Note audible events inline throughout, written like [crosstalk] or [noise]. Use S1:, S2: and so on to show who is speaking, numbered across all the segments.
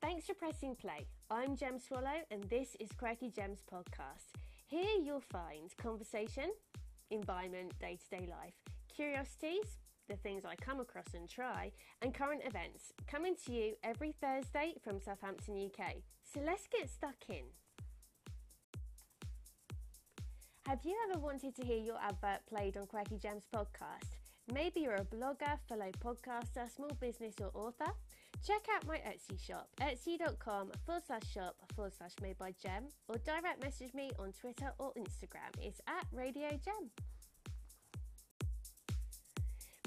S1: Thanks for pressing play. I'm Gem Swallow, and this is Quirky Gems Podcast. Here you'll find conversation, environment, day to day life, curiosities, the things I come across and try, and current events coming to you every Thursday from Southampton, UK. So let's get stuck in. Have you ever wanted to hear your advert played on Quirky Gems podcast? Maybe you're a blogger, fellow podcaster, small business, or author. Check out my Etsy shop, etsy.com forward slash shop forward slash made by Gem, or direct message me on Twitter or Instagram. It's at Radio Gem.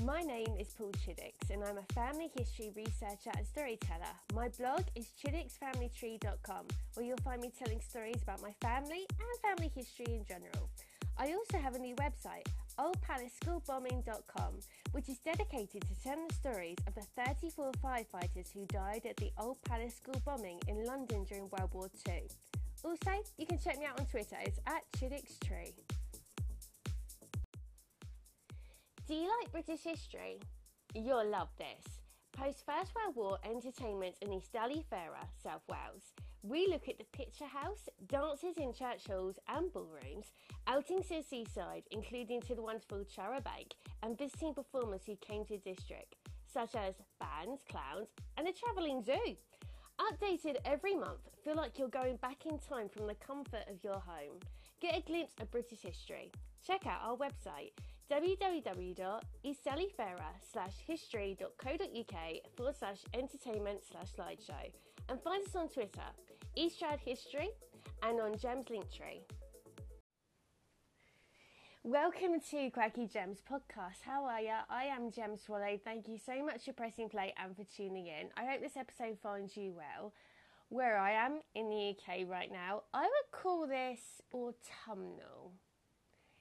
S1: My name is Paul Chiddicks and I'm a family history researcher and storyteller. My blog is chiddicksfamilytree.com where you'll find me telling stories about my family and family history in general. I also have a new website, oldpalaceschoolbombing.com, which is dedicated to telling the stories of the 34 firefighters who died at the Old Palace School bombing in London during World War II. Also, you can check me out on Twitter, it's at chiddickstree. Do you like British history? You'll love this. Post First World War entertainment in Ystalyfera, South Wales. We look at the picture house, dances in church halls and ballrooms, outings to the seaside, including to the wonderful Charabanc, and visiting performers who came to the district, such as bands, clowns, and a travelling zoo. Updated every month, feel like you're going back in time from the comfort of your home. Get a glimpse of British history. Check out our website www.ystalyfera slash history.co.uk forward slash entertainment slash slideshow and find us on Twitter, Eastrad History, and on Gems Linktree. Welcome to Quirky Gems podcast. How are ya? I am Gem Swallow. Thank you so much for pressing play and for tuning in. I hope this episode finds you well. Where I am in the UK right now, I would call this autumnal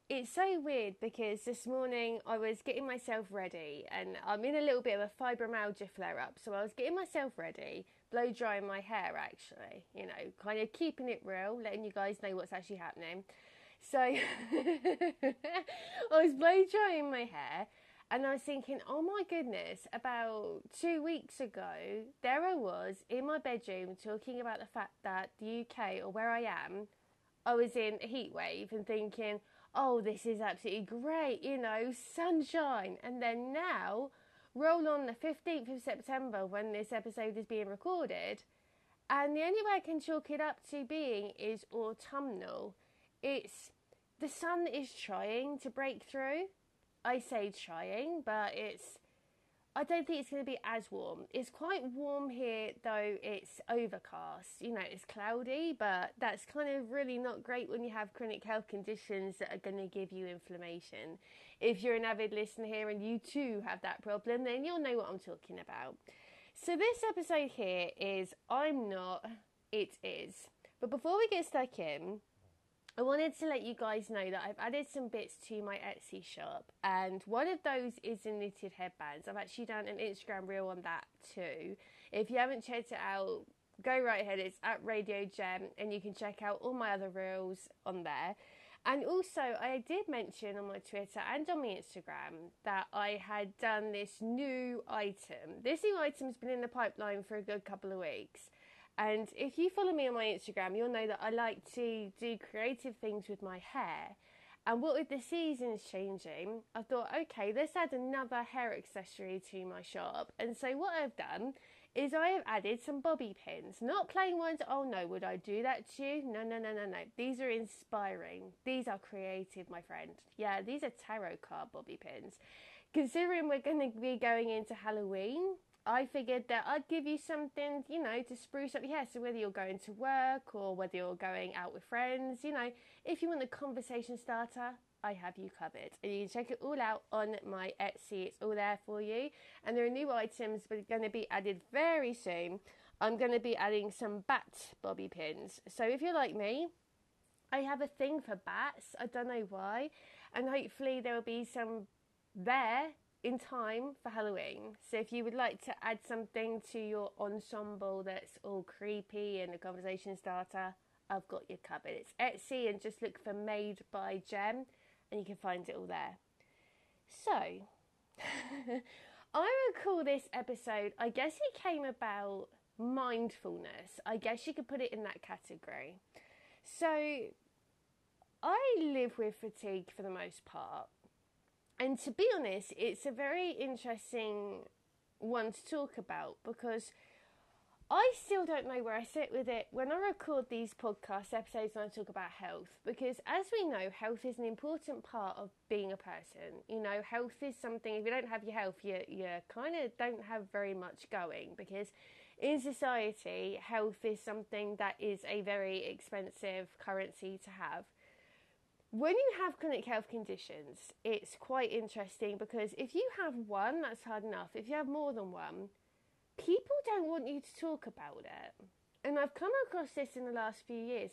S1: it's so weird because this morning I was getting myself ready and I'm in a little bit of a fibromyalgia flare up. So I was getting myself ready, blow drying my hair actually, you know, kind of keeping it real, letting you guys know what's actually happening. So [laughs] I was blow drying my hair and I was thinking, oh my goodness, about two weeks ago, there I was in my bedroom talking about the fact that the UK or where I am, I was in a heat wave and thinking, oh, this is absolutely great, you know, sunshine. And then now, roll on the 15th of September when this episode is being recorded, and the only way I can chalk it up to being is autumnal. It's the sun is trying to break through. I say trying, but it's I don't think it's going to be as warm. It's quite warm here, though it's overcast. You know, it's cloudy, but that's kind of really not great when you have chronic health conditions that are going to give you inflammation. If you're an avid listener here and you too have that problem, then you'll know what I'm talking about. So, this episode here is I'm not, it is. But before we get stuck in, I wanted to let you guys know that I've added some bits to my Etsy shop, and one of those is the knitted headbands. I've actually done an Instagram reel on that too. If you haven't checked it out, go right ahead. It's at Radio Gem, and you can check out all my other reels on there. And also, I did mention on my Twitter and on my Instagram that I had done this new item. This new item's been in the pipeline for a good couple of weeks. And if you follow me on my Instagram, you'll know that I like to do creative things with my hair. And what with the seasons changing, I thought, okay, let's add another hair accessory to my shop. And so what I've done is I have added some bobby pins, not plain ones. Oh no, would I do that to you? No, no, no, no, no. These are inspiring. These are creative, my friend. Yeah, these are tarot card bobby pins. Considering we're going to be going into Halloween, I figured that I'd give you something, you know, to spruce up your hair. So whether you're going to work or whether you're going out with friends, you know, if you want a conversation starter, I have you covered. And you can check it all out on my Etsy. It's all there for you. And there are new items that are going to be added very soon. I'm going to be adding some bat bobby pins. So if you're like me, I have a thing for bats. I don't know why. And hopefully there will be some there in time for Halloween. So if you would like to add something to your ensemble that's all creepy and a conversation starter, I've got you covered. It's Etsy and just look for Made by Gem and you can find it all there. So, [laughs] I would call this episode, I guess it came about mindfulness. I guess you could put it in that category. So I live with fatigue for the most part. And to be honest, it's a very interesting one to talk about because I still don't know where I sit with it when I record these podcast episodes and I talk about health because, as we know, health is an important part of being a person. You know, health is something, if you don't have your health, you, you kind of don't have very much going because in society, health is something that is a very expensive currency to have. When you have chronic health conditions, it's quite interesting because if you have one, that's hard enough. If you have more than one, people don't want you to talk about it. And I've come across this in the last few years.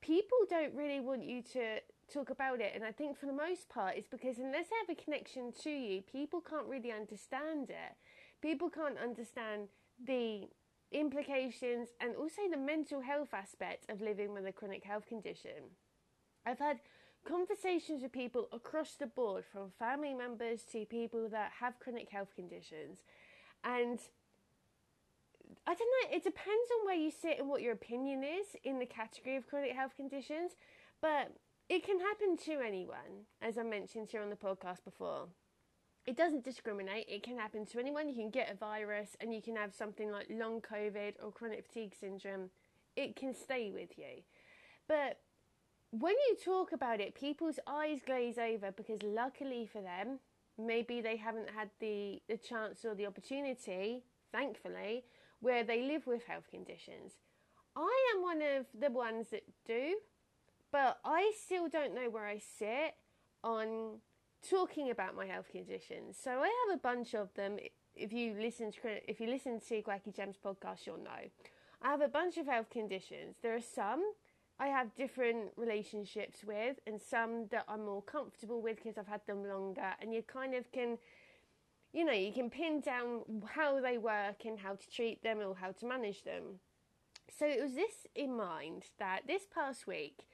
S1: People don't really want you to talk about it. And I think for the most part, it's because unless they have a connection to you, people can't really understand it. People can't understand the implications and also the mental health aspect of living with a chronic health condition. I've had conversations with people across the board, from family members to people that have chronic health conditions. And I don't know, it depends on where you sit and what your opinion is in the category of chronic health conditions, but it can happen to anyone, as I mentioned here on the podcast before. It doesn't discriminate, it can happen to anyone. You can get a virus and you can have something like long COVID or chronic fatigue syndrome. It can stay with you. But when you talk about it, people's eyes glaze over because luckily for them, maybe they haven't had the, the chance or the opportunity, thankfully, where they live with health conditions. I am one of the ones that do, but I still don't know where I sit on talking about my health conditions. So I have a bunch of them. If you listen to if you listen to Quirky Gems podcast, you'll know. I have a bunch of health conditions. There are some I have different relationships with, and some that I'm more comfortable with because I've had them longer, and you kind of can you know, you can pin down how they work and how to treat them or how to manage them. So it was this in mind that this past week,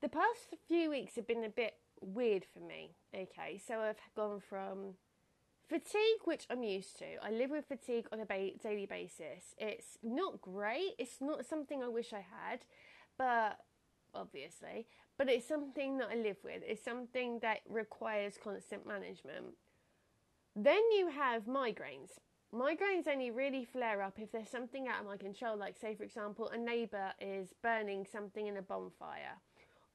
S1: the past few weeks have been a bit weird for me. Okay, so I've gone from fatigue, which I'm used to. I live with fatigue on a ba- daily basis. It's not great. It's not something I wish I had, but obviously, but it's something that I live with. It's something that requires constant management. Then you have migraines. Migraines only really flare up if there's something out of my control, like, say, for example, a neighbour is burning something in a bonfire,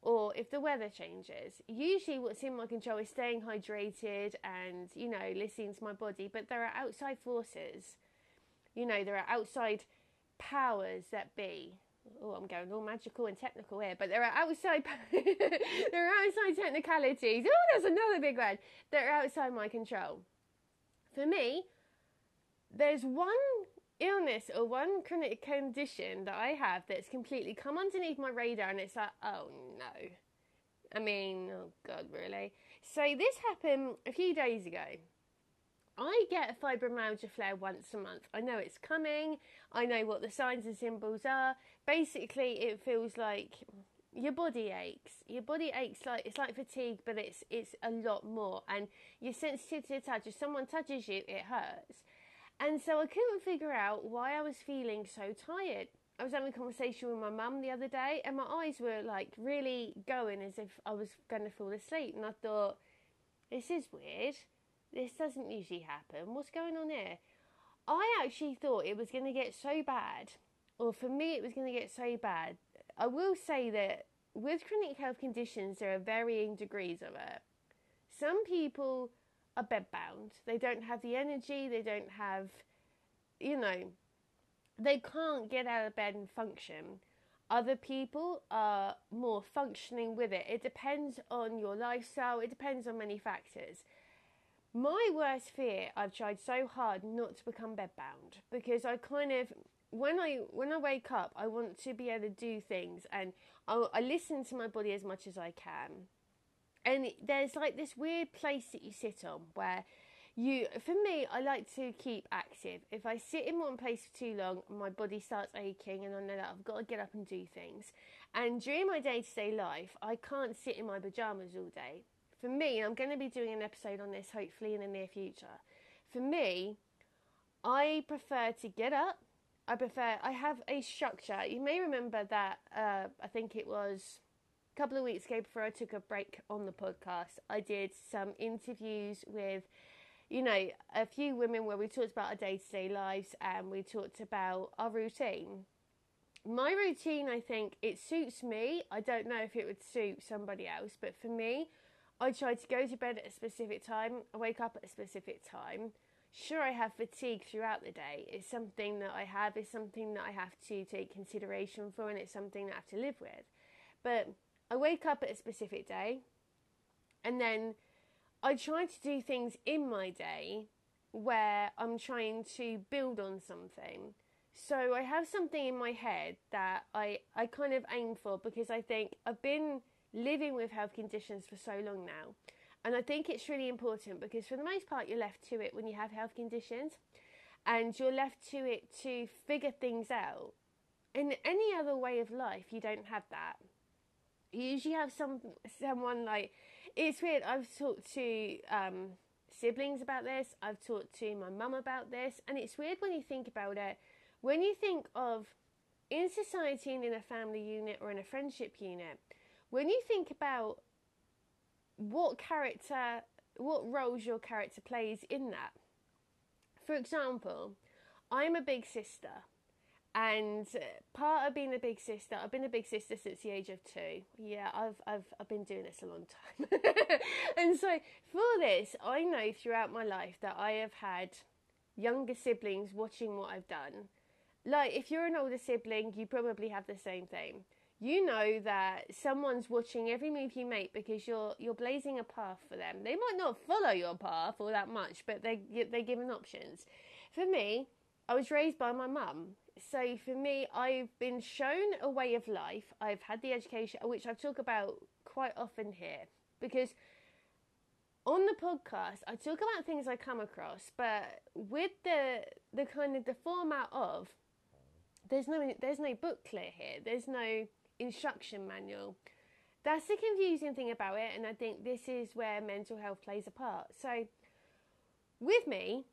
S1: or if the weather changes. Usually, what's in my control is staying hydrated and, you know, listening to my body, but there are outside forces. You know, there are outside powers that be. Oh, I'm going all magical and technical here, but there are outside [laughs] there are outside technicalities. Oh, there's another big one that are outside my control for me, there's one illness or one chronic condition that I have that's completely come underneath my radar, and it's like, oh no. I mean, oh god, really? So this happened a few days ago. I get a fibromyalgia flare once a month. I know it's coming. I know what the signs and symbols are. Basically, it feels like your body aches. Your body aches like it's like fatigue, but it's it's a lot more. And you're sensitive to touch. If someone touches you, it hurts. And so I couldn't figure out why I was feeling so tired. I was having a conversation with my mum the other day, and my eyes were like really going as if I was going to fall asleep. And I thought, this is weird. This doesn't usually happen. What's going on here? I actually thought it was going to get so bad, or for me, it was going to get so bad I will say that with chronic health conditions, there are varying degrees of it. Some people are bedbound, they don't have the energy, they don't have, you know, they can't get out of bed and function. Other people are more functioning with it. It depends on your lifestyle, it depends on many factors. My worst fear, I've tried so hard not to become bedbound because I kind of when I when I wake up, I want to be able to do things, and I, I listen to my body as much as I can. And there's like this weird place that you sit on where you, for me, I like to keep active. If I sit in one place for too long, my body starts aching, and I know that I've got to get up and do things. And during my day to day life, I can't sit in my pajamas all day. For me, I'm going to be doing an episode on this hopefully in the near future. For me, I prefer to get up I prefer, I have a structure. You may remember that, uh, I think it was a couple of weeks ago before I took a break on the podcast, I did some interviews with, you know, a few women where we talked about our day to day lives and we talked about our routine. My routine, I think, it suits me. I don't know if it would suit somebody else, but for me, I try to go to bed at a specific time, I wake up at a specific time sure I have fatigue throughout the day. It's something that I have, it's something that I have to take consideration for, and it's something that I have to live with. But I wake up at a specific day, and then I try to do things in my day where I'm trying to build on something. So I have something in my head that I, I kind of aim for because I think I've been living with health conditions for so long now. And I think it's really important because, for the most part, you're left to it when you have health conditions and you're left to it to figure things out. In any other way of life, you don't have that. You usually have some someone like it's weird. I've talked to um, siblings about this. I've talked to my mum about this, and it's weird when you think about it. When you think of in society and in a family unit or in a friendship unit, when you think about what character, what roles your character plays in that. For example, I'm a big sister, and part of being a big sister, I've been a big sister since the age of two. Yeah, I've I've I've been doing this a long time, [laughs] and so for this, I know throughout my life that I have had younger siblings watching what I've done. Like, if you're an older sibling, you probably have the same thing you know that someone's watching every move you make because you're you're blazing a path for them. They might not follow your path all that much, but they they're given options. For me, I was raised by my mum, so for me, I've been shown a way of life. I've had the education, which I talk about quite often here, because on the podcast I talk about things I come across, but with the the kind of the format of there's no there's no booklet here. There's no instruction manual. That's the confusing thing about it, and I think this is where mental health plays a part. So, with me,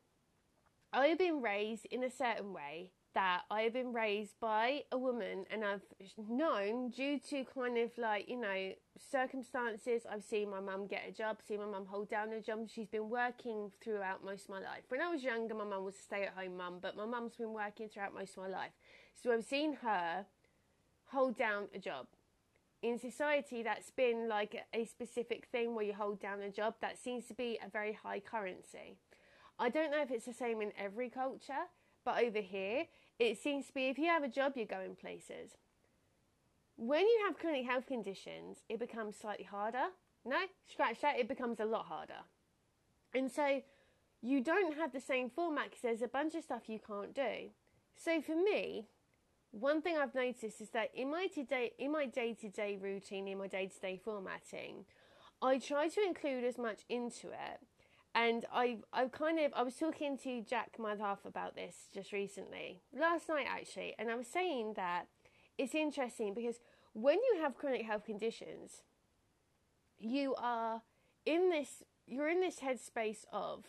S1: I've been raised in a certain way that I have been raised by a woman, and I've known due to kind of like, you know, circumstances. I've seen my mum get a job, seen my mum hold down a job. She's been working throughout most of my life. When I was younger, my mum was a stay at home mum, but my mum's been working throughout most of my life. So I've seen her hold down a job. In society, that's been like a specific thing where you hold down a job. That seems to be a very high currency. I don't know if it's the same in every culture, but over here, it seems to be if you have a job, you're going places. When you have chronic health conditions, it becomes slightly harder. No, scratch that, it becomes a lot harder. And so you don't have the same format because there's a bunch of stuff you can't do. So for me, one thing I've noticed is that in my today in my day to day routine, in my day to day formatting, I try to include as much into it. And I I kind of I was talking to Jack half about this just recently, last night actually, and I was saying that it's interesting because when you have chronic health conditions, you are in this you're in this headspace of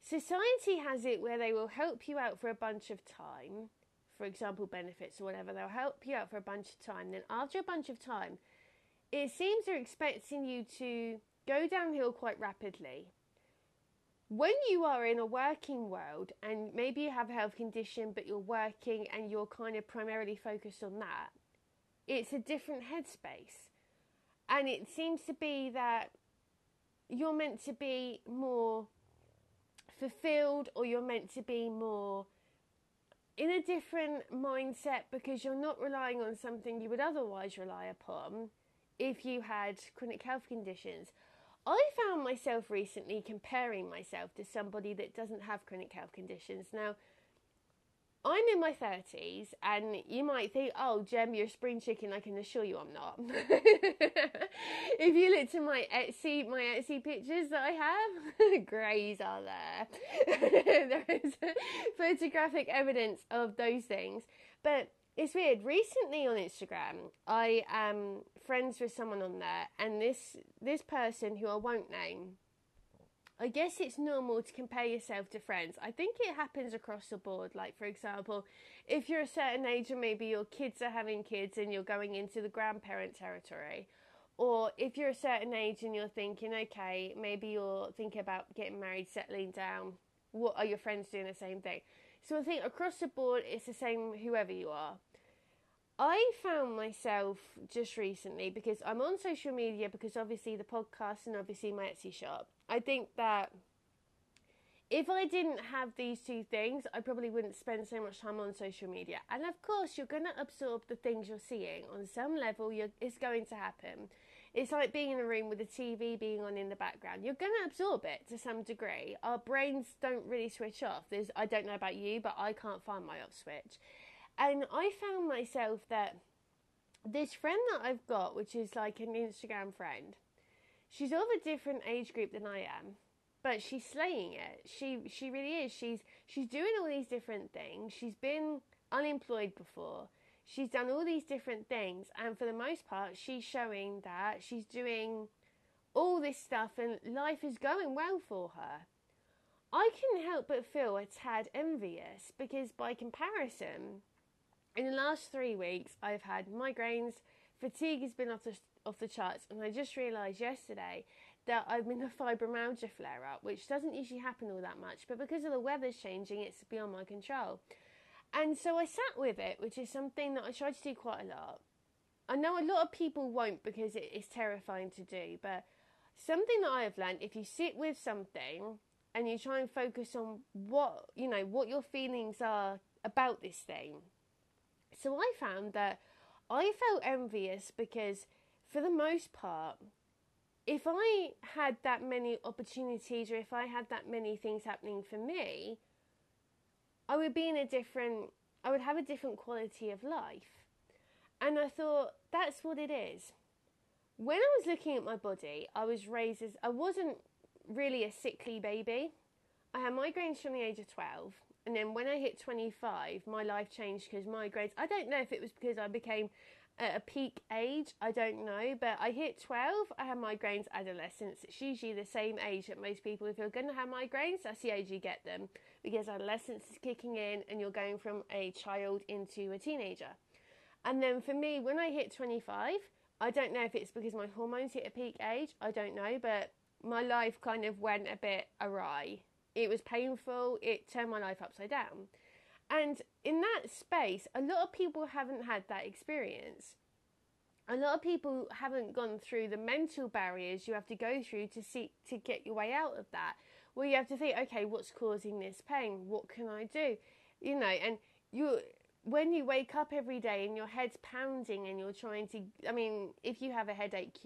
S1: society has it where they will help you out for a bunch of time for example, benefits or whatever. They'll help you out for a bunch of time. Then, after a bunch of time, it seems they're expecting you to go downhill quite rapidly. When you are in a working world and maybe you have a health condition, but you're working and you're kind of primarily focused on that, it's a different headspace. And it seems to be that you're meant to be more fulfilled or you're meant to be more in a different mindset because you're not relying on something you would otherwise rely upon if you had chronic health conditions. I found myself recently comparing myself to somebody that doesn't have chronic health conditions. Now, I'm in my 30s, and you might think, oh, Gem, you're a spring chicken. I can assure you I'm not. [laughs] if you look to my Etsy, my Etsy pictures that I have, the [laughs] greys are there. [laughs] there is photographic evidence of those things. But it's weird. Recently on Instagram, I am friends with someone on there, and this this person who I won't name, I guess it's normal to compare yourself to friends. I think it happens across the board. Like, for example, if you're a certain age and maybe your kids are having kids and you're going into the grandparent territory, or if you're a certain age and you're thinking, okay, maybe you're thinking about getting married, settling down, what are your friends doing the same thing? So I think across the board, it's the same whoever you are. I found myself just recently because I'm on social media because obviously the podcast and obviously my Etsy shop. I think that if I didn't have these two things, I probably wouldn't spend so much time on social media. And of course, you're going to absorb the things you're seeing on some level. it's going to happen. It's like being in a room with a TV being on in the background. You're going to absorb it to some degree. Our brains don't really switch off. There's, I don't know about you, but I can't find my off switch. And I found myself that this friend that I've got, which is like an Instagram friend, she's of a different age group than I am, but she's slaying it. She she really is. She's she's doing all these different things. She's been unemployed before. She's done all these different things, and for the most part, she's showing that she's doing all this stuff and life is going well for her. I couldn't help but feel a tad envious because, by comparison, in the last three weeks, I've had migraines, fatigue has been off the, off the charts, and I just realised yesterday that I've been a fibromyalgia flare up, which doesn't usually happen all that much, but because of the weather's changing, it's beyond my control. And so I sat with it, which is something that I try to do quite a lot. I know a lot of people won't because it is terrifying to do, but something that I have learned if you sit with something and you try and focus on what, you know, what your feelings are about this thing, so I found that I felt envious because, for the most part, if I had that many opportunities or if I had that many things happening for me, I would be in a different, I would have a different quality of life. And I thought, that's what it is. When I was looking at my body, I was raised as, I wasn't really a sickly baby. I had migraines from the age of 12. And then when I hit 25, my life changed because migraines. I don't know if it was because I became at a peak age, I don't know, but I hit 12, I had migraines adolescence. It's usually the same age that most people, if you're going to have migraines, that's the age you get them because adolescence is kicking in and you're going from a child into a teenager. And then for me, when I hit 25, I don't know if it's because my hormones hit a peak age, I don't know, but my life kind of went a bit awry it was painful, it turned my life upside down. And in that space, a lot of people haven't had that experience. A lot of people haven't gone through the mental barriers you have to go through to seek to get your way out of that. Where you have to think, okay, what's causing this pain? What can I do? You know, and you when you wake up every day and your head's pounding and you're trying to I mean, if you have a headache,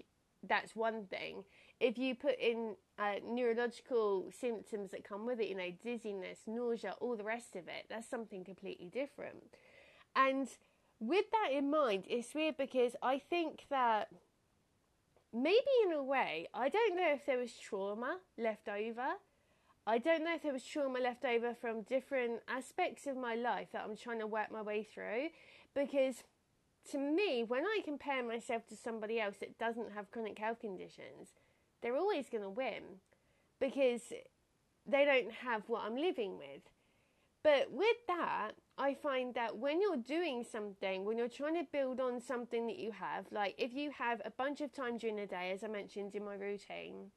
S1: that's one thing if you put in uh, neurological symptoms that come with it, you know, dizziness, nausea, all the rest of it, that's something completely different. And with that in mind, it's weird because I think that maybe in a way, I don't know if there was trauma left over. I don't know if there was trauma left over from different aspects of my life that I'm trying to work my way through. Because to me, when I compare myself to somebody else that doesn't have chronic health conditions, they're always going to win because they don't have what I'm living with. But with that, I find that when you're doing something, when you're trying to build on something that you have, like if you have a bunch of time during the day, as I mentioned in my routine,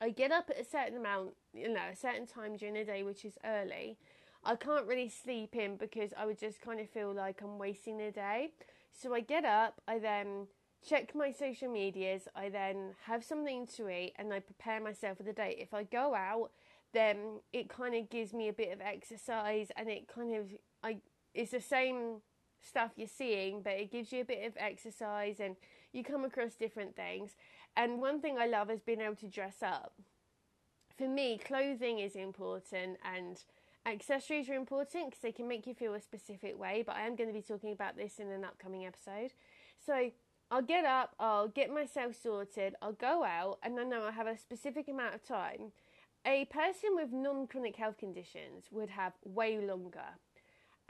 S1: I get up at a certain amount, you know, a certain time during the day, which is early. I can't really sleep in because I would just kind of feel like I'm wasting the day. So I get up, I then check my social medias, I then have something to eat and I prepare myself for the day. If I go out, then it kind of gives me a bit of exercise and it kind of I it's the same stuff you're seeing, but it gives you a bit of exercise and you come across different things. And one thing I love is being able to dress up. For me, clothing is important and accessories are important because they can make you feel a specific way, but I am going to be talking about this in an upcoming episode. So, I'll get up, I'll get myself sorted, I'll go out, and I know I have a specific amount of time. A person with non chronic health conditions would have way longer,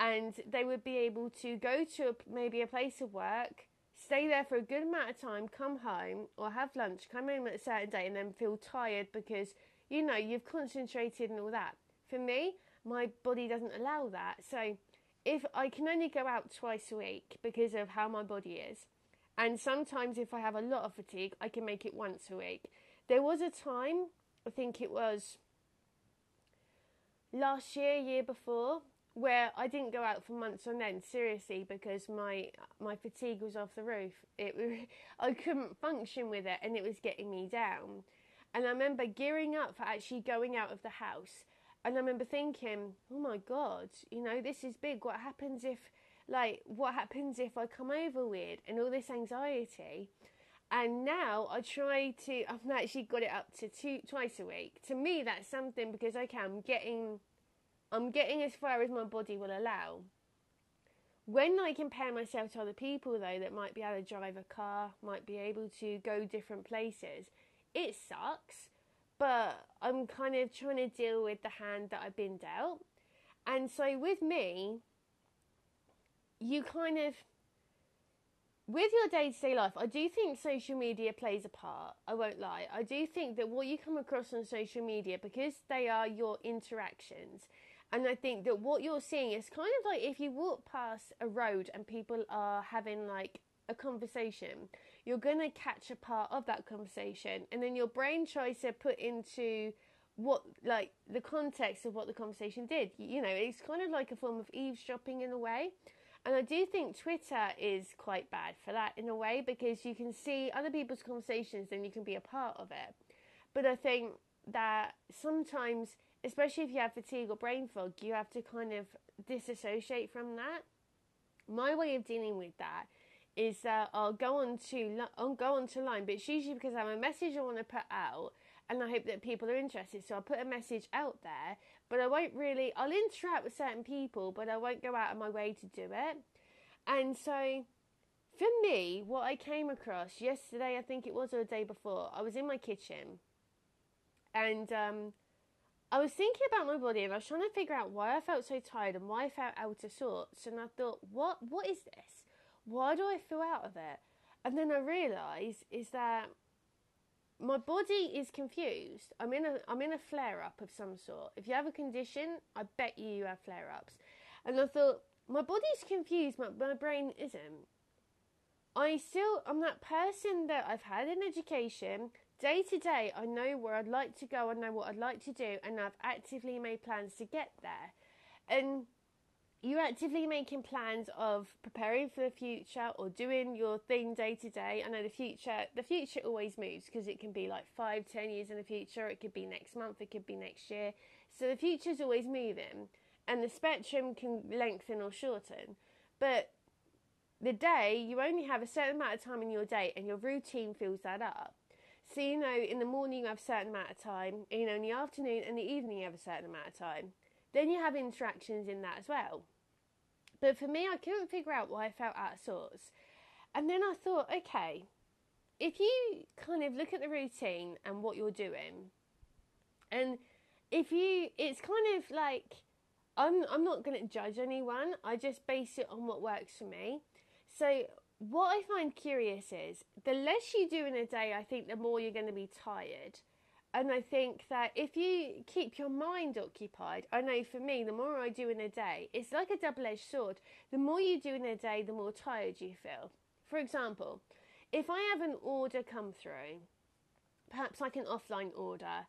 S1: and they would be able to go to a, maybe a place of work, stay there for a good amount of time, come home or have lunch, come home at a certain day, and then feel tired because you know, you've concentrated and all that. For me, my body doesn't allow that. So if I can only go out twice a week because of how my body is, and sometimes if I have a lot of fatigue, I can make it once a week. There was a time, I think it was last year, year before, where I didn't go out for months on end, seriously, because my my fatigue was off the roof. It [laughs] I couldn't function with it, and it was getting me down. And I remember gearing up for actually going out of the house, and I remember thinking, "Oh my god, you know this is big. What happens if, like, what happens if I come over weird and all this anxiety?" And now I try to. I've actually got it up to two twice a week. To me, that's something because okay, I'm getting I'm getting as far as my body will allow. When I compare myself to other people, though, that might be able to drive a car, might be able to go different places, it sucks. But I'm kind of trying to deal with the hand that I've been dealt. And so with me, you kind of, with your day to day life, I do think social media plays a part. I won't lie. I do think that what you come across on social media, because they are your interactions, and I think that what you're seeing is kind of like if you walk past a road and people are having like a conversation, you're going to catch a part of that conversation. And then your brain tries to put into what, like, the context of what the conversation did. You know, it's kind of like a form of eavesdropping in a way. And I do think Twitter is quite bad for that in a way because you can see other people's conversations and you can be a part of it. But I think that sometimes especially if you have fatigue or brain fog, you have to kind of disassociate from that. My way of dealing with that is that I'll go on to I'll go on to line, but it's usually because I have a message I want to put out, and I hope that people are interested. So I'll put a message out there, but I won't really. I'll interact with certain people, but I won't go out of my way to do it. And so, for me, what I came across yesterday, I think it was, or the day before, I was in my kitchen, and um, I was thinking about my body and I was trying to figure out why I felt so tired and why I felt out of sorts. And I thought, what what is this? Why do I feel out of it? And then I realised is that my body is confused. I'm in a I'm in a flare up of some sort. If you have a condition, I bet you you have flare ups. And I thought my body's confused, but my brain isn't. I still I'm that person that I've had an education Day to day, I know where I'd like to go, I know what I'd like to do, and I've actively made plans to get there. And you're actively making plans of preparing for the future or doing your thing day to day. I know the future, the future always moves because it can be like five, ten years in the future. It could be next month. It could be next year. So the future's always moving, and the spectrum can lengthen or shorten. But the day, you only have a certain amount of time in your day, and your routine fills that up. So, you know, in the morning you have a certain amount of time, you know, in the afternoon and the evening you have a certain amount of time. Then you have interactions in that as well. But for me, I couldn't figure out why I felt out of sorts. And then I thought, okay, if you kind of look at the routine and what you're doing, and if you, it's kind of like, I'm, I'm not going to judge anyone, I just base it on what works for me. So what I find curious is the less you do in a day, I think the more you're going to be tired. And I think that if you keep your mind occupied, I know for me, the more I do in a day, it's like a double edged sword. The more you do in a day, the more tired you feel. For example, if I have an order come through, perhaps like an offline order,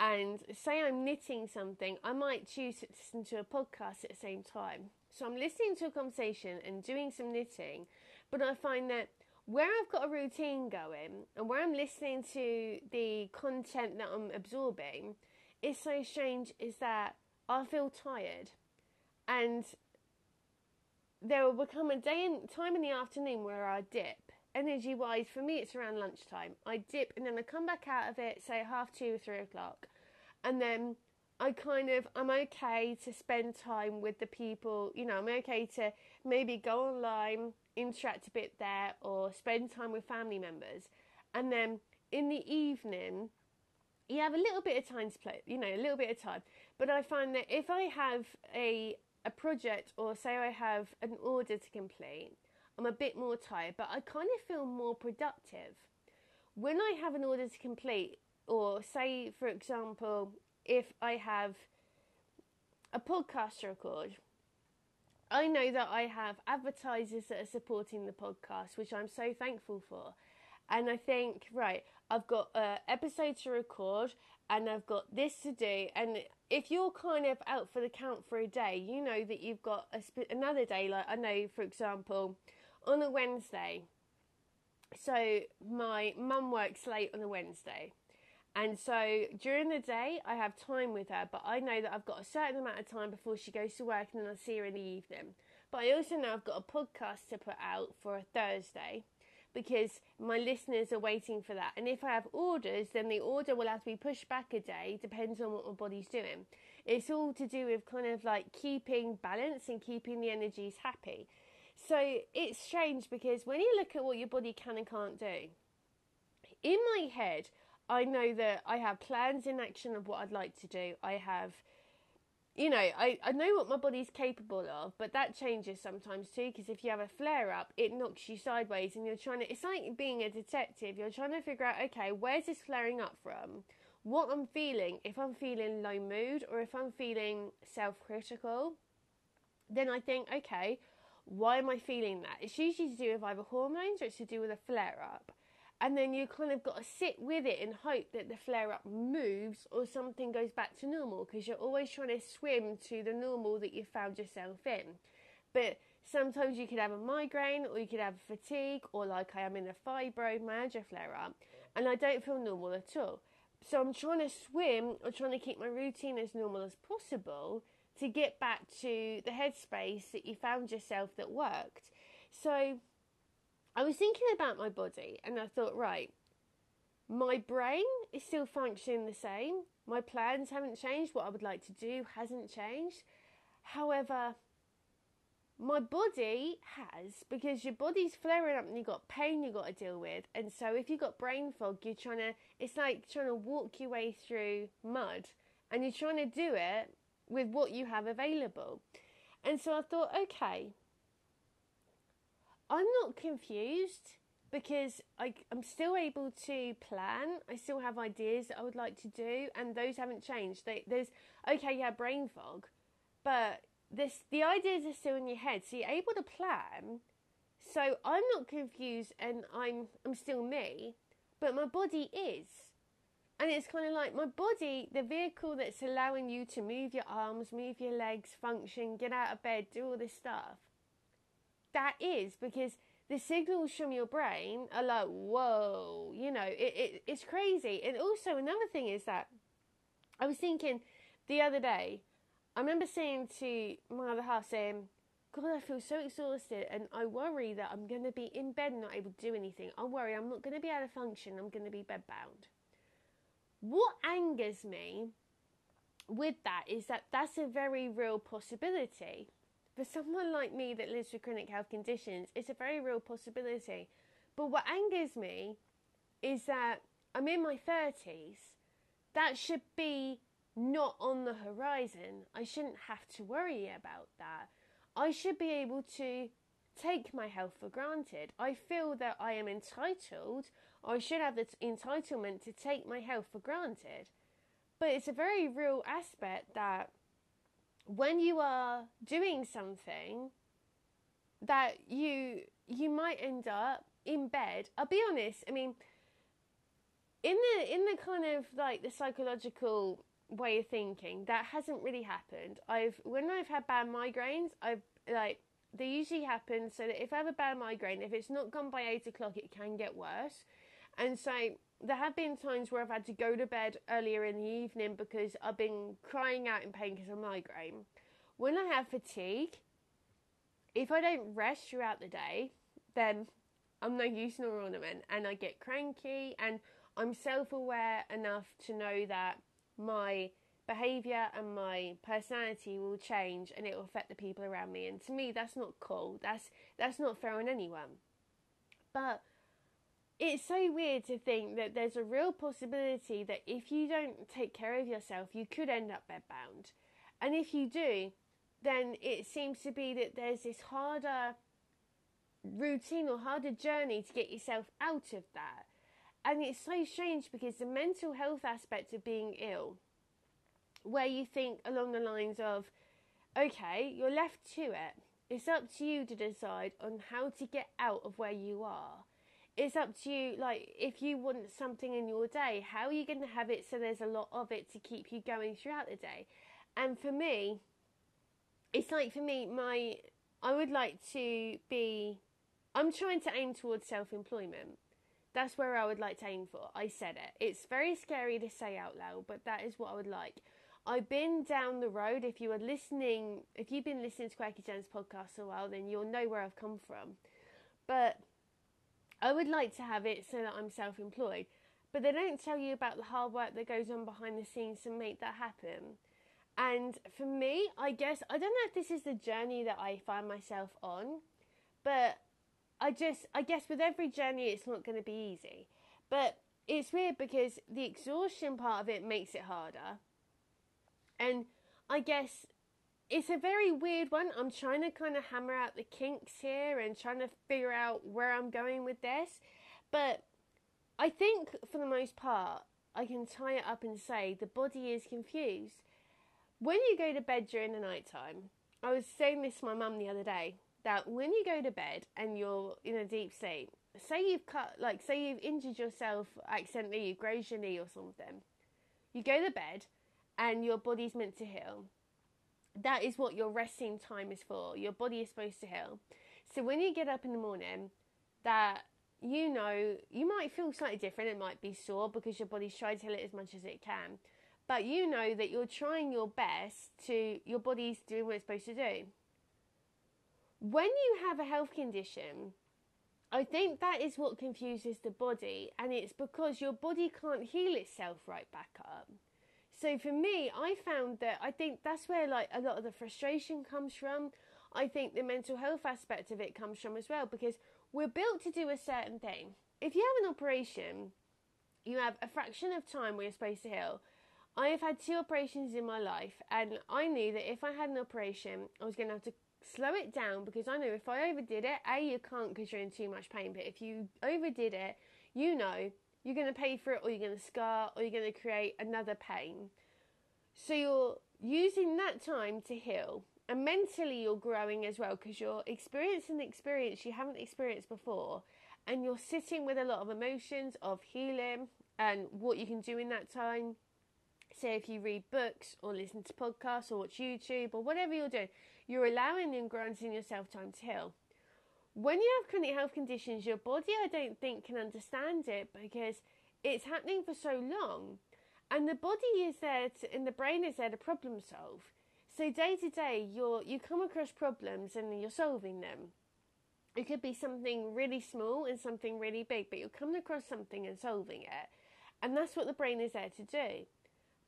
S1: and say I'm knitting something, I might choose to listen to a podcast at the same time. So I'm listening to a conversation and doing some knitting but I find that where I've got a routine going and where I'm listening to the content that I'm absorbing, it's so strange is that I feel tired. And there will become a day and time in the afternoon where I dip. Energy wise, for me, it's around lunchtime. I dip and then I come back out of it, say half two or three o'clock. And then I kind of, I'm okay to spend time with the people, you know, I'm okay to maybe go online, interact a bit there or spend time with family members. And then in the evening, you have a little bit of time to play, you know, a little bit of time. But I find that if I have a a project or say I have an order to complete, I'm a bit more tired, but I kind of feel more productive. When I have an order to complete, or say, for example, if I have a podcast to record, I know that I have advertisers that are supporting the podcast, which I'm so thankful for. And I think, right, I've got uh, an episode to record and I've got this to do. And if you're kind of out for the count for a day, you know that you've got a sp- another day. Like I know, for example, on a Wednesday. So my mum works late on a Wednesday. And so during the day, I have time with her, but I know that I've got a certain amount of time before she goes to work and then I see her in the evening. But I also know I've got a podcast to put out for a Thursday because my listeners are waiting for that. And if I have orders, then the order will have to be pushed back a day, depends on what my body's doing. It's all to do with kind of like keeping balance and keeping the energies happy. So it's strange because when you look at what your body can and can't do, in my head, I know that I have plans in action of what I'd like to do. I have, you know, I, I know what my body's capable of, but that changes sometimes too because if you have a flare up, it knocks you sideways and you're trying to, it's like being a detective. You're trying to figure out, okay, where's this flaring up from? What I'm feeling, if I'm feeling low mood or if I'm feeling self critical, then I think, okay, why am I feeling that? It's usually to do with either hormones or it's to do with a flare up and then you kind of got to sit with it and hope that the flare up moves or something goes back to normal because you're always trying to swim to the normal that you found yourself in. But sometimes you could have a migraine or you could have fatigue or like I am in a fibromyalgia flare up and I don't feel normal at all. So I'm trying to swim or trying to keep my routine as normal as possible to get back to the headspace that you found yourself that worked. So I was thinking about my body and I thought, right, my brain is still functioning the same. My plans haven't changed. What I would like to do hasn't changed. However, my body has because your body's flaring up and you've got pain you've got to deal with. And so if you've got brain fog, you're trying to, it's like trying to walk your way through mud and you're trying to do it with what you have available. And so I thought, okay, I'm not confused because I, am still able to plan. I still have ideas that I would like to do, and those haven't changed. They, there's okay, yeah, brain fog, but this the ideas are still in your head, so you're able to plan. So I'm not confused, and I'm I'm still me, but my body is. And it's kind of like my body, the vehicle that's allowing you to move your arms, move your legs, function, get out of bed, do all this stuff that is because the signals from your brain are like, whoa, you know, it, it, it's crazy. And also, another thing is that I was thinking the other day, I remember saying to my other half, saying, God, I feel so exhausted, and I worry that I'm going to be in bed and not able to do anything. I worry I'm not going to be able to function, I'm going to be bedbound. What angers me with that is that that's a very real possibility for someone like me that lives with chronic health conditions, it's a very real possibility. But what angers me is that I'm in my 30s. That should be not on the horizon. I shouldn't have to worry about that. I should be able to take my health for granted. I feel that I am entitled, or I should have the entitlement to take my health for granted. But it's a very real aspect that when you are doing something that you you might end up in bed. I'll be honest i mean in the in the kind of like the psychological way of thinking that hasn't really happened. I've when i've had bad migraines i've like they usually happen so that if i have a bad migraine if it's not gone by eight o'clock it can get worse. And so there have been times where I've had to go to bed earlier in the evening because I've been crying out in pain because of migraine. When I have fatigue, if I don't rest throughout the day, then I'm no use nor ornament and I get cranky and I'm self aware enough to know that my behavior and my personality will change and it will affect the people around me. And to me that's not cool. That's that's not fair on anyone. But it's so weird to think that there's a real possibility that if you don't take care of yourself, you could end up bedbound. And if you do, then it seems to be that there's this harder routine or harder journey to get yourself out of that. and it's so strange because the mental health aspect of being ill, where you think along the lines of, okay, you're left to it. It's up to you to decide on how to get out of where you are. It's up to you, like, if you want something in your day, how are you going to have it so there's a lot of it to keep you going throughout the day? And for me, it's like for me, my, I would like to be, I'm trying to aim towards self employment. That's where I would like to aim for. I said it. It's very scary to say out loud, but that is what I would like. I've been down the road. If you are listening, if you've been listening to Quirky Gems podcast a while, then you'll know where I've come from. But I would like to have it so that I'm self employed. But they don't tell you about the hard work that goes on behind the scenes to make that happen. And for me, I guess, I don't know if this is the journey that I find myself on, but I just, I guess with every journey, it's not going to be easy. But it's weird because the exhaustion part of it makes it harder and I guess it's a very weird one. I'm trying to kind of hammer out the kinks here and trying to figure out where I'm going with this. But I think for the most part, I can tie it up and say the body is confused. When you go to bed during the night time, I was saying this to my mum the other day that when you go to bed and you're in a deep sleep, say you've cut, like, say you've injured yourself accidentally, you grazed your knee or something, you go to bed and your body's meant to heal. That is what your resting time is for. Your body is supposed to heal. So when you get up in the morning, that you know, you might feel slightly different. It might be sore because your body's trying to heal it as much as it can. But you know that you're trying your best to, your body's doing what it's supposed to do. When you have a health condition, I think that is what confuses the body, and it's because your body can't heal itself right back up. So for me, I found that I think that's where like a lot of the frustration comes from. I think the mental health aspect of it comes from as well because we're built to do a certain thing. If you have an operation, you have a fraction of time where you're supposed to heal. I have had two operations in my life, and I knew that if I had an operation, I was going to have to slow it down because I know if I overdid it, A, you can't because you're in too much pain, but if you overdid it, you know you're going to pay for it or you're going to scar or you're going to create another pain. So you're using that time to heal and mentally you're growing as well because you're experiencing the experience you haven't experienced before and you're sitting with a lot of emotions of healing and what you can do in that time. Say if you read books or listen to podcasts or watch YouTube or whatever you're doing, you're allowing and granting yourself time to heal when you have chronic health conditions, your body, I don't think, can understand it because it's happening for so long. And the body is there to, and the brain is there to problem solve. So day to day, you're, you come across problems and you're solving them. It could be something really small and something really big, but you're coming across something and solving it. And that's what the brain is there to do.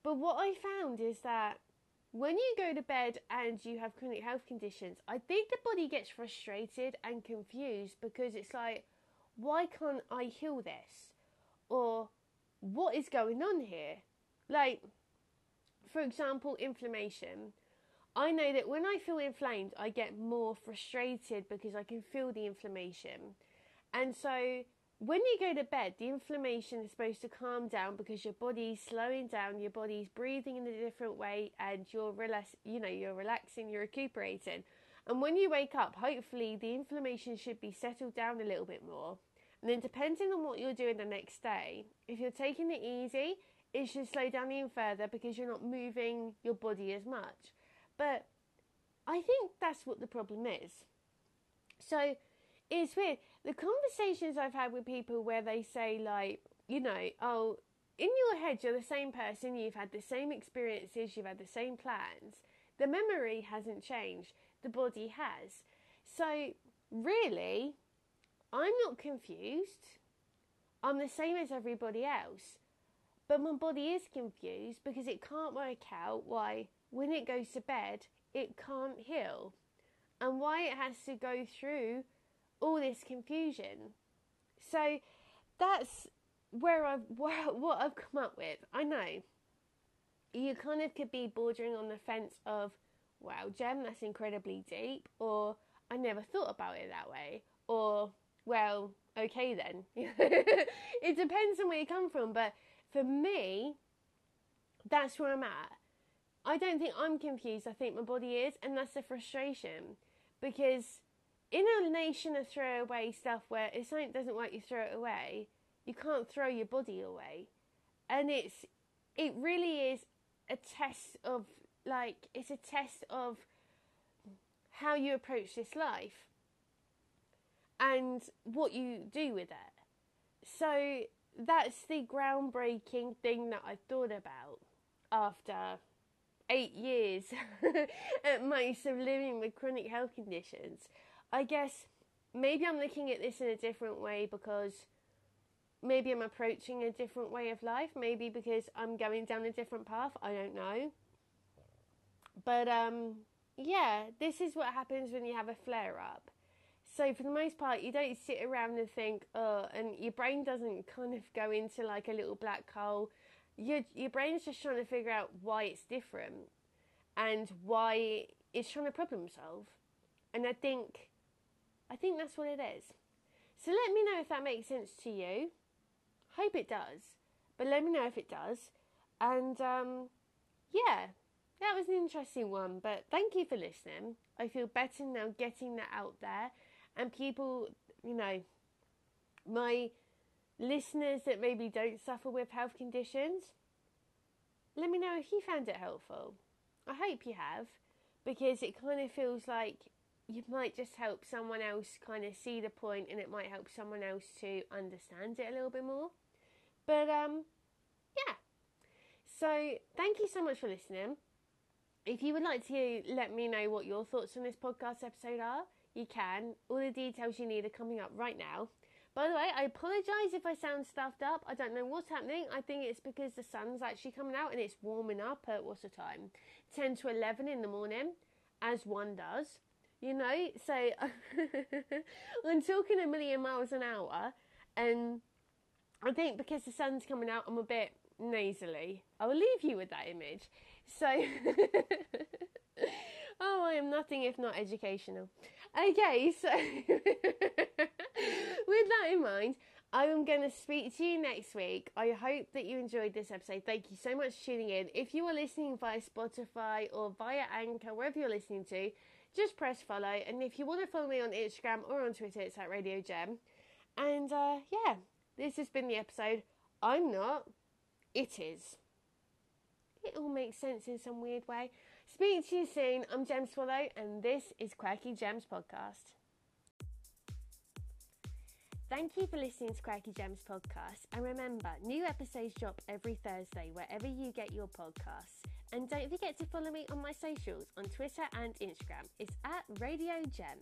S1: But what I found is that when you go to bed and you have chronic health conditions, I think the body gets frustrated and confused because it's like, why can't I heal this? Or what is going on here? Like, for example, inflammation. I know that when I feel inflamed, I get more frustrated because I can feel the inflammation. And so when you go to bed, the inflammation is supposed to calm down because your body's slowing down, your body's breathing in a different way, and you're relax, you know, you're relaxing, you're recuperating. And when you wake up, hopefully the inflammation should be settled down a little bit more. And then, depending on what you're doing the next day, if you're taking it easy, it should slow down even further because you're not moving your body as much. But I think that's what the problem is. So it's weird. The conversations I've had with people where they say, like, you know, oh, in your head, you're the same person, you've had the same experiences, you've had the same plans. The memory hasn't changed, the body has. So, really, I'm not confused. I'm the same as everybody else. But my body is confused because it can't work out why, when it goes to bed, it can't heal and why it has to go through all this confusion. So that's where I've [laughs] what I've come up with. I know you kind of could be bordering on the fence of, wow, Gem, that's incredibly deep, or I never thought about it that way, or well, okay then. [laughs] it depends on where you come from, but for me, that's where I'm at. I don't think I'm confused. I think my body is, and that's the frustration because in a nation of throwaway stuff where if something doesn't work, you throw it away. You can't throw your body away, and it's it really is a test of like it's a test of how you approach this life and what you do with it. So that's the groundbreaking thing that I thought about after eight years [laughs] at most of living with chronic health conditions. I guess maybe I'm looking at this in a different way because maybe I'm approaching a different way of life, maybe because I'm going down a different path, I don't know. But um yeah, this is what happens when you have a flare up. So for the most part, you don't sit around and think, oh, and your brain doesn't kind of go into like a little black hole. Your your brain's just trying to figure out why it's different and why it's trying to problem solve. And I think, I think that's what it is. So let me know if that makes sense to you. Hope it does, but let me know if it does. And um, yeah, that was an interesting one. But thank you for listening. I feel better now getting that out there and people, you know, my listeners that maybe don't suffer with health conditions, let me know if you found it helpful. I hope you have, because it kind of feels like you might just help someone else kind of see the point and it might help someone else to understand it a little bit more. But um yeah. So thank you so much for listening. If you would like to let me know what your thoughts on this podcast episode are, you can. All the details you need are coming up right now. By the way, I apologise if I sound stuffed up. I don't know what's happening. I think it's because the sun's actually coming out and it's warming up at what's the time? 10 to 11 in the morning, as one does. You know, so [laughs] I'm talking a million miles an hour, and I think because the sun's coming out, I'm a bit nasally. I will leave you with that image. So, [laughs] oh, I am nothing if not educational. Okay, so [laughs] with that in mind, I am going to speak to you next week. I hope that you enjoyed this episode. Thank you so much for tuning in. If you are listening via Spotify or via Anchor, wherever you're listening to, just press follow. And if you want to follow me on Instagram or on Twitter, it's at Radio Gem. And uh, yeah, this has been the episode. I'm not, it is. It all makes sense in some weird way. Speak to you soon. I'm Gem Swallow, and this is Quirky Gems Podcast. Thank you for listening to Quirky Gems Podcast. And remember, new episodes drop every Thursday wherever you get your podcasts. And don't forget to follow me on my socials on Twitter and Instagram. It's at Radio Gem.